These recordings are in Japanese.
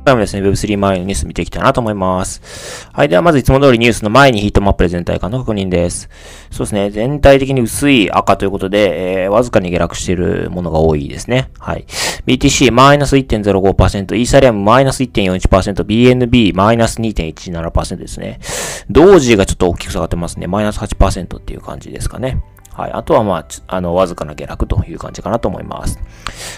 今回もですね、Web3 周りのニュース見ていきたいなと思います。はい。では、まずいつも通りニュースの前にヒートマップで全体感の確認です。そうですね。全体的に薄い赤ということで、えー、わずかに下落しているものが多いですね。はい。BTC マイナス1.05%、イーサリアムマイナス1.41%、BNB マイナス2.17%ですね。同時がちょっと大きく下がってますね。マイナス8%っていう感じですかね。はい。あとは、まあ、あの、わずかな下落という感じかなと思います。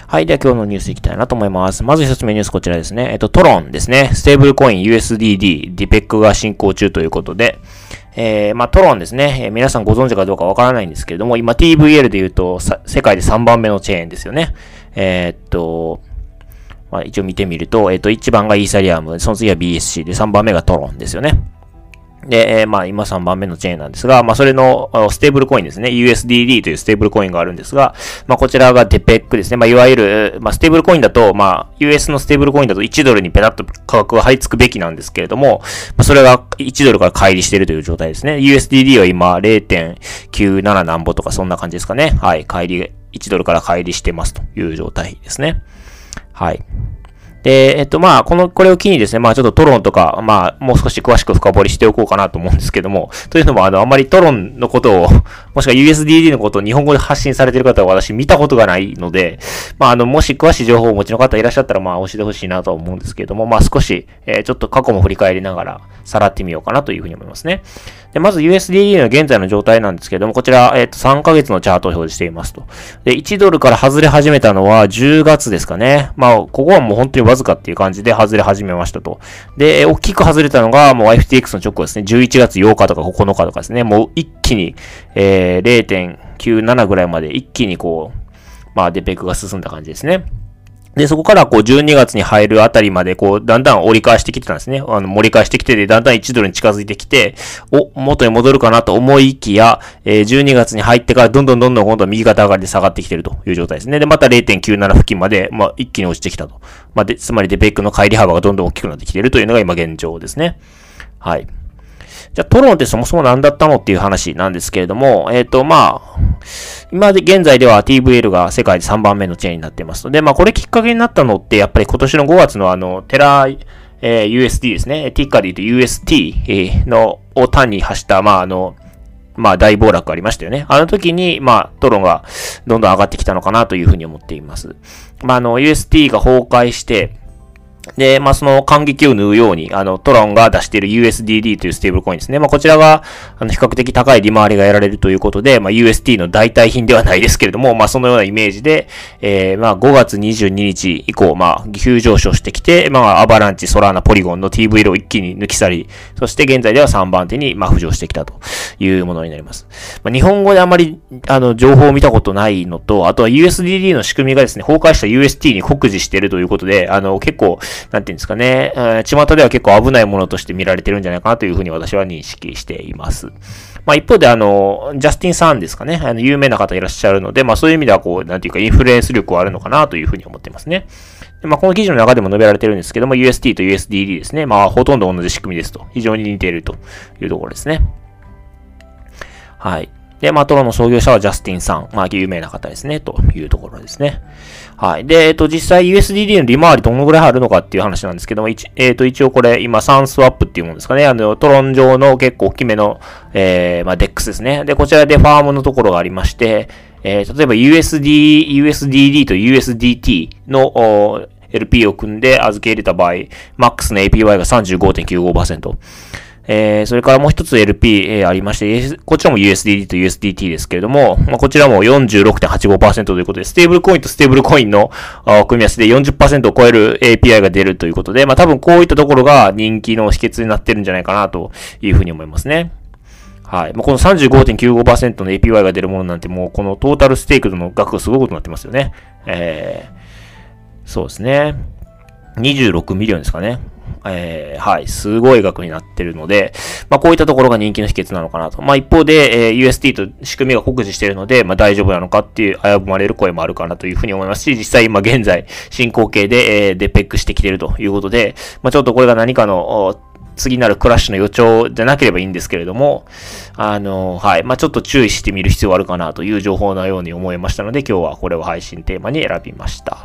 はい。では今日のニュースいきたいなと思います。まず一つ目ニュースこちらですね。えっと、トロンですね。ステーブルコイン USDD、 depeg が進行中ということで、えー、まあ、トロンですね。えー、皆さんご存知かどうかわからないんですけれども、今 TVL で言うと、世界で3番目のチェーンですよね。えー、っと、まあ、一応見てみると、えっと、1番がイーサリアム、その次は BSC で、3番目がトロンですよね。で、えー、まあ今3番目のチェーンなんですが、まあそれのステーブルコインですね。USDD というステーブルコインがあるんですが、まあこちらがデペックですね。まあいわゆる、まあステーブルコインだと、まあ US のステーブルコインだと1ドルにペタッと価格が張り付くべきなんですけれども、まあそれが1ドルから乖離しているという状態ですね。USDD は今0.97何ぼとかそんな感じですかね。はい。乖離、1ドルから乖離してますという状態ですね。はい。で、えっと、まあ、この、これを機にですね、まあ、ちょっとトロンとか、まあ、もう少し詳しく深掘りしておこうかなと思うんですけども、というのも、あの、あんまりトロンのことを、もしくは USDD のことを日本語で発信されている方は私見たことがないので、まあ、あの、もし詳しい情報をお持ちの方いらっしゃったら、まあ、教えてほしいなと思うんですけども、まあ、少し、えー、ちょっと過去も振り返りながら、さらってみようかなというふうに思いますね。で、まず USDD の現在の状態なんですけども、こちら、えっ、と、3ヶ月のチャートを表示していますと。で、1ドルから外れ始めたのは10月ですかね。まあ、ここはもう本当にわずかっていう感じで外れ始めましたと。で、大きく外れたのがもう FTX の直後ですね。11月8日とか9日とかですね。もう一気に、えー、0.97ぐらいまで一気にこう、まあ、デペックが進んだ感じですね。で、そこからこう12月に入るあたりまでこうだんだん折り返してきてたんですね。あの盛り返してきてて、だんだん1ドルに近づいてきて、お、元に戻るかなと思いきや、えー、12月に入ってからどんどんどんどん今度は右肩上がりで下がってきてるという状態ですね。で、また0.97付近まで、まあ、一気に落ちてきたと。まあ、で、つまりデベックの帰り幅がどんどん大きくなってきてるというのが今現状ですね。はい。じゃあ、トロンってそもそも何だったのっていう話なんですけれども、えっ、ー、と、まあ、今で、現在では TVL が世界で3番目のチェーンになってますので、まあ、これきっかけになったのって、やっぱり今年の5月のあの、テラ、えー、USD ですね。ティッカリーと UST の、を単に発した、まあ、あの、まあ、大暴落ありましたよね。あの時に、まあ、トロンがどんどん上がってきたのかなというふうに思っています。まあ、あの、UST が崩壊して、で、まあ、その感激を縫うように、あの、トロンが出している USDD というステーブルコインですね。まあ、こちらが、あの、比較的高い利回りが得られるということで、まあ、UST の代替品ではないですけれども、まあ、そのようなイメージで、えー、まあ、5月22日以降、まあ、急上昇してきて、まあ、アバランチ、ソラーナ、ポリゴンの TVL を一気に抜き去り、そして現在では3番手に、まあ、浮上してきたというものになります。まあ、日本語であまり、あの、情報を見たことないのと、あとは USDD の仕組みがですね、崩壊した UST に酷似しているということで、あの、結構、なんていうんですかねえ、巷では結構危ないものとして見られてるんじゃないかなというふうに私は認識しています。まあ一方であの、ジャスティンさんですかね、あの、有名な方いらっしゃるので、まあそういう意味ではこう、なんていうかインフルエンス力はあるのかなというふうに思ってますね。まあこの記事の中でも述べられてるんですけども、UST と USDD ですね。まあほとんど同じ仕組みですと。非常に似ているというところですね。はい。で、まあ、トロの創業者はジャスティンさん。まあ、有名な方ですね、というところですね。はい。で、えっと、実際 USDD の利回りどのぐらいあるのかっていう話なんですけども、えっと、一応これ、今、サンスワップっていうものですかね。あの、トロン上の結構大きめの、えー、まあ、DEX ですね。で、こちらでファームのところがありまして、えー、例えば USD、USDD と USDT の LP を組んで預け入れた場合、MAX の APY が35.95%。えー、それからもう一つ LP、えー、ありまして、こちらも USDD と USDT ですけれども、まあ、こちらも46.85%ということで、ステーブルコインとステーブルコインの組み合わせで40%を超える API が出るということで、まあ、多分こういったところが人気の秘訣になってるんじゃないかなというふうに思いますね。はい。もうこの35.95%の APY が出るものなんてもうこの total stake の額がすごいことになってますよね。えー、そうですね。26 million ですかね。えー、はい、すごい額になってるので、まあ、こういったところが人気の秘訣なのかなと。まあ、一方で、えー、UST と仕組みが酷似しているので、まあ、大丈夫なのかっていう危ぶまれる声もあるかなというふうに思いますし、実際今現在進行形で、えー、 depeg してきているということで、まあ、ちょっとこれが何かの、次なるクラッシュの予兆じゃなければいいんですけれども、あの、はい。まあ、ちょっと注意してみる必要あるかなという情報のように思いましたので、今日はこれを配信テーマに選びました。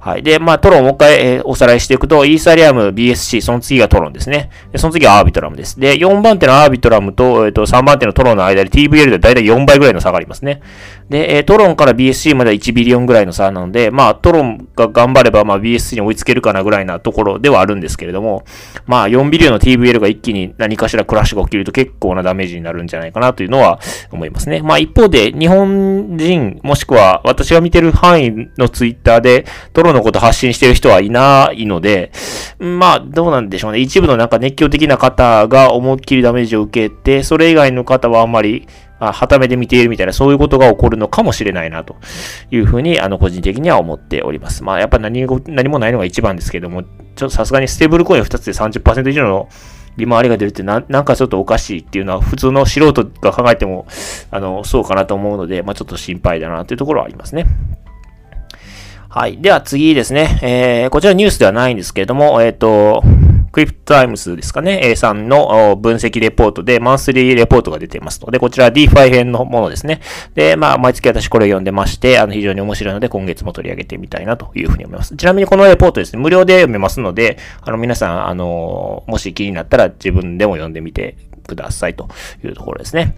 はい。で、まあ、トロンをもう一回、えー、おさらいしていくと、イーサリアム、BSC、その次がトロンですね。で、その次はアービトラムです。で、4番手のアービトラムと、えっ、ー、と、3番手のトロンの間で TVL でだいたい4倍ぐらいの差がありますね。で、えー、トロンから BSC までは1ビリオンぐらいの差なので、まあ、トロンが頑張れば、まあ、BSC に追いつけるかなぐらいなところではあるんですけれども、まあ、4ビリオンの TVL が一気に何かしらクラッシュが起きると結構なダメージになるんじゃないかなというのは思いますね。まあ、一方で、日本人、もしくは私が見てる範囲のツイッターで、トロのこと発信してる人はいないので、まあ、どうなんでしょうね。一部のなんか熱狂的な方が思いっきりダメージを受けて、それ以外の方はあんまり、あ、はためで見ているみたいな、そういうことが起こるのかもしれないな、というふうに、あの、個人的には思っております。まあ、やっぱ何も何もないのが一番ですけども、ちょっとさすがにステーブルコイン2つで30%以上の利回りが出るってな、なんかちょっとおかしいっていうのは、普通の素人が考えても、あの、そうかなと思うので、まあ、ちょっと心配だなというところはありますね。はい。では次ですね。えー、こちらニュースではないんですけれども、えっ、ー、と、クリプトタイムズですかね、A さんの分析レポートで、マンスリーレポートが出ていますので、こちら DeFi 編のものですね。で、まあ、毎月私これを読んでまして、あの、非常に面白いので、今月も取り上げてみたいなというふうに思います。ちなみにこのレポートですね、無料で読めますので、あの、皆さん、あの、もし気になったら自分でも読んでみてくださいというところですね。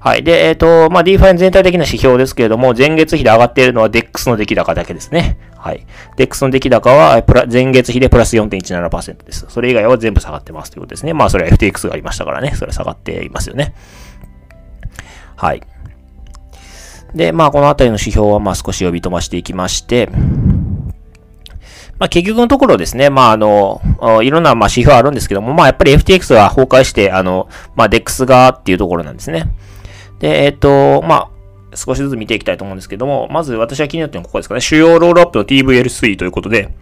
はい。で、えっ、ー、と、まあ、DeFi 全体的な指標ですけれども、前月比で上がっているのは DEX の出来高だけですね。はい。DEX の出来高は、プラ、前月比でプラス4.17%です。それ以外は全部下がってますということですね。まあ、それは FTX がありましたからね。それは下がっていますよね。はい。で、まあ、このあたりの指標は、まあ、少し呼び飛ばしていきまして、まあ、結局のところですね、まあ、あの、いろんな、まあ、指標あるんですけども、まあ、やっぱり FTX が崩壊して、あの、まあ、DEX がっていうところなんですね。で、えっ、と、まあ、少しずつ見ていきたいと思うんですけども、まず私が気になってるのはここですかね。主要ロールアップの TVL3 ということで、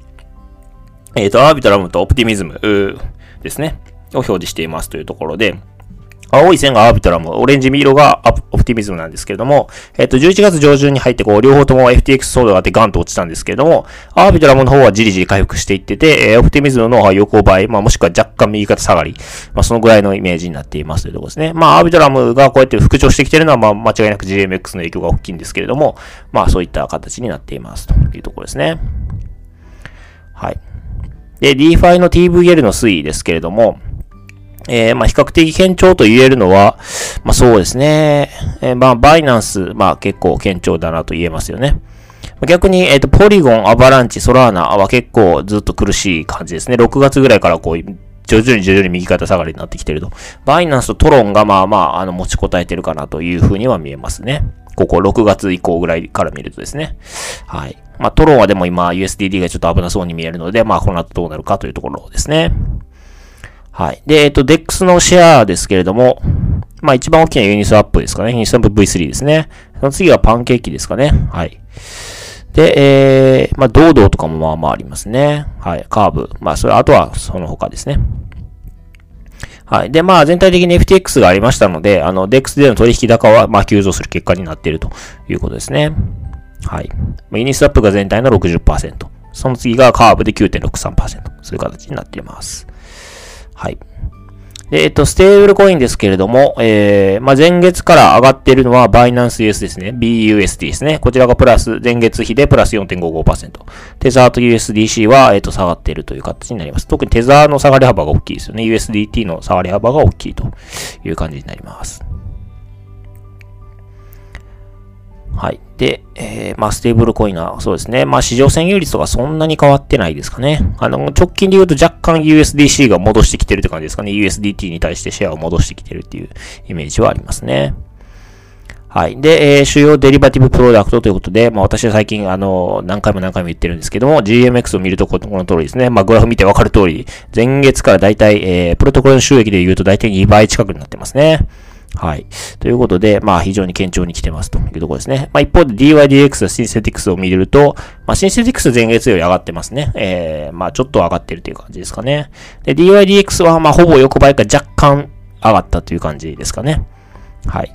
えっ、と、アービトラムとオプティミズムですね。を表示していますというところで、青い線がアービトラム、オレンジ色がオプティミズムなんですけれども、えっ、と、11月上旬に入って、こう、両方とも FTX ソードがあってガンと落ちたんですけれども、アービトラムの方はじりじり回復していってて、えー、オプティミズムの方は横ばい、まあ、もしくは若干右肩下がり、まあ、そのぐらいのイメージになっていますというところですね。まあ、アービトラムがこうやって復調してきてるのは、まあ、間違いなく GMX の影響が大きいんですけれども、まあ、そういった形になっていますというところですね。はい。で、DeFi の TVL の推移ですけれども、えー、まあ、比較的堅調と言えるのは、まあ、そうですね。えー、まあ、バイナンス、まあ、結構堅調だなと言えますよね。逆に、えっ、ー、と、ポリゴン、アバランチ、ソラーナは結構ずっと苦しい感じですね。6月ぐらいからこう、徐々に徐々に右肩下がりになってきてると。バイナンスとトロンがまあまあ、あの、持ちこたえてるかなというふうには見えますね。ここ6月以降ぐらいから見るとですね。はい。まあ、トロンはでも今 USDD がちょっと危なそうに見えるので、まあ、この後どうなるかというところですね。はい。で、えっと、DEX のシェアですけれども、まあ一番大きなユニスワップですかね。ユニスワップ V3 ですね。その次はパンケーキですかね。はい。で、えー、まあ、堂々とかもまあまあありますね。はい。カーブ。まあ、それ、あとはその他ですね。はい。で、まあ、全体的に FTX がありましたので、あの、DEX での取引高は、まあ、急増する結果になっているということですね。はい。ユニスワップが全体の60%。その次がカーブで9.63%。そういう形になっています。はい。で、えっと、ステーブルコインですけれども、えー、まあ、前月から上がっているのは、バイナンス US ですね。BUSD ですね。こちらがプラス、前月比でプラス4.55%。テザーと USDC は、えっと、下がっているという形になります。特にテザーの下がり幅が大きいですよね。USDT の下がり幅が大きいという感じになります。はい。で、えー、まあ、ステーブルコインは、そうですね。まあ、市場占有率とかそんなに変わってないですかね。あの、直近で言うと若干 USDC が戻してきてるって感じですかね。USDT に対してシェアを戻してきてるっていうイメージはありますね。はい。で、えー、主要デリバティブプロダクトということで、まあ私は最近、あの、何回も何回も言ってるんですけども、GMX を見るとこの通りですね。まあグラフ見てわかる通り、前月からだいたい、えー、プロトコルの収益で言うとだいたい2倍近くになってますね。はい。ということで、まあ非常に堅調に来てますというところですね。まあ一方で DYDX シンセティクスを見ると、まあシンセティクス前月より上がってますね。えー、まあちょっと上がってるという感じですかね。で、DYDX はまあほぼ横ばいか若干上がったという感じですかね。はい。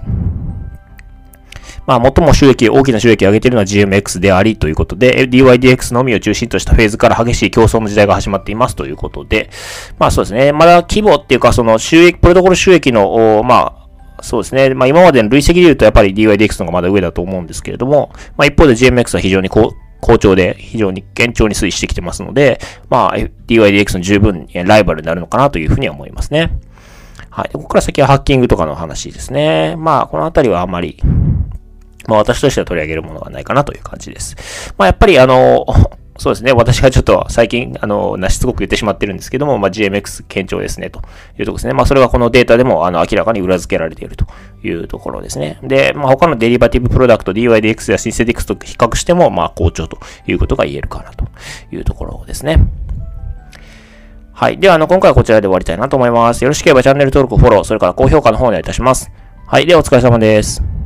まあ、最も収益、大きな収益を上げているのは GMX でありということで、DYDX のみを中心としたフェーズから激しい競争の時代が始まっていますということで、まあそうですね、まだ規模っていうか、その収益、プロトコル収益の、まあ、そうですね。まあ今までの累積で言うとやっぱり DYDX の方がまだ上だと思うんですけれども、まあ一方で GMX は非常に、好調で非常に堅調に推移してきてますので、まあ DYDX の十分ライバルになるのかなというふうには思いますね。はい。ここから先はハッキングとかの話ですね。まあこのあたりはあまり、まあ私としては取り上げるものがないかなという感じです。まあやっぱりあの、そうですね。私がちょっと最近、あの、なしつごく言ってしまってるんですけども、まあ、GMX 堅調ですね、というとこですね。まあ、それはこのデータでも、あの、明らかに裏付けられているというところですね。で、まあ、他のデリバティブプロダクト DYDX やシンセティクスと比較しても、まあ、好調ということが言えるかなというところですね。はい。では、あの、今回はこちらで終わりたいなと思います。よろしければチャンネル登録、フォロー、それから高評価の方お願いいたします。はい。では、お疲れ様です。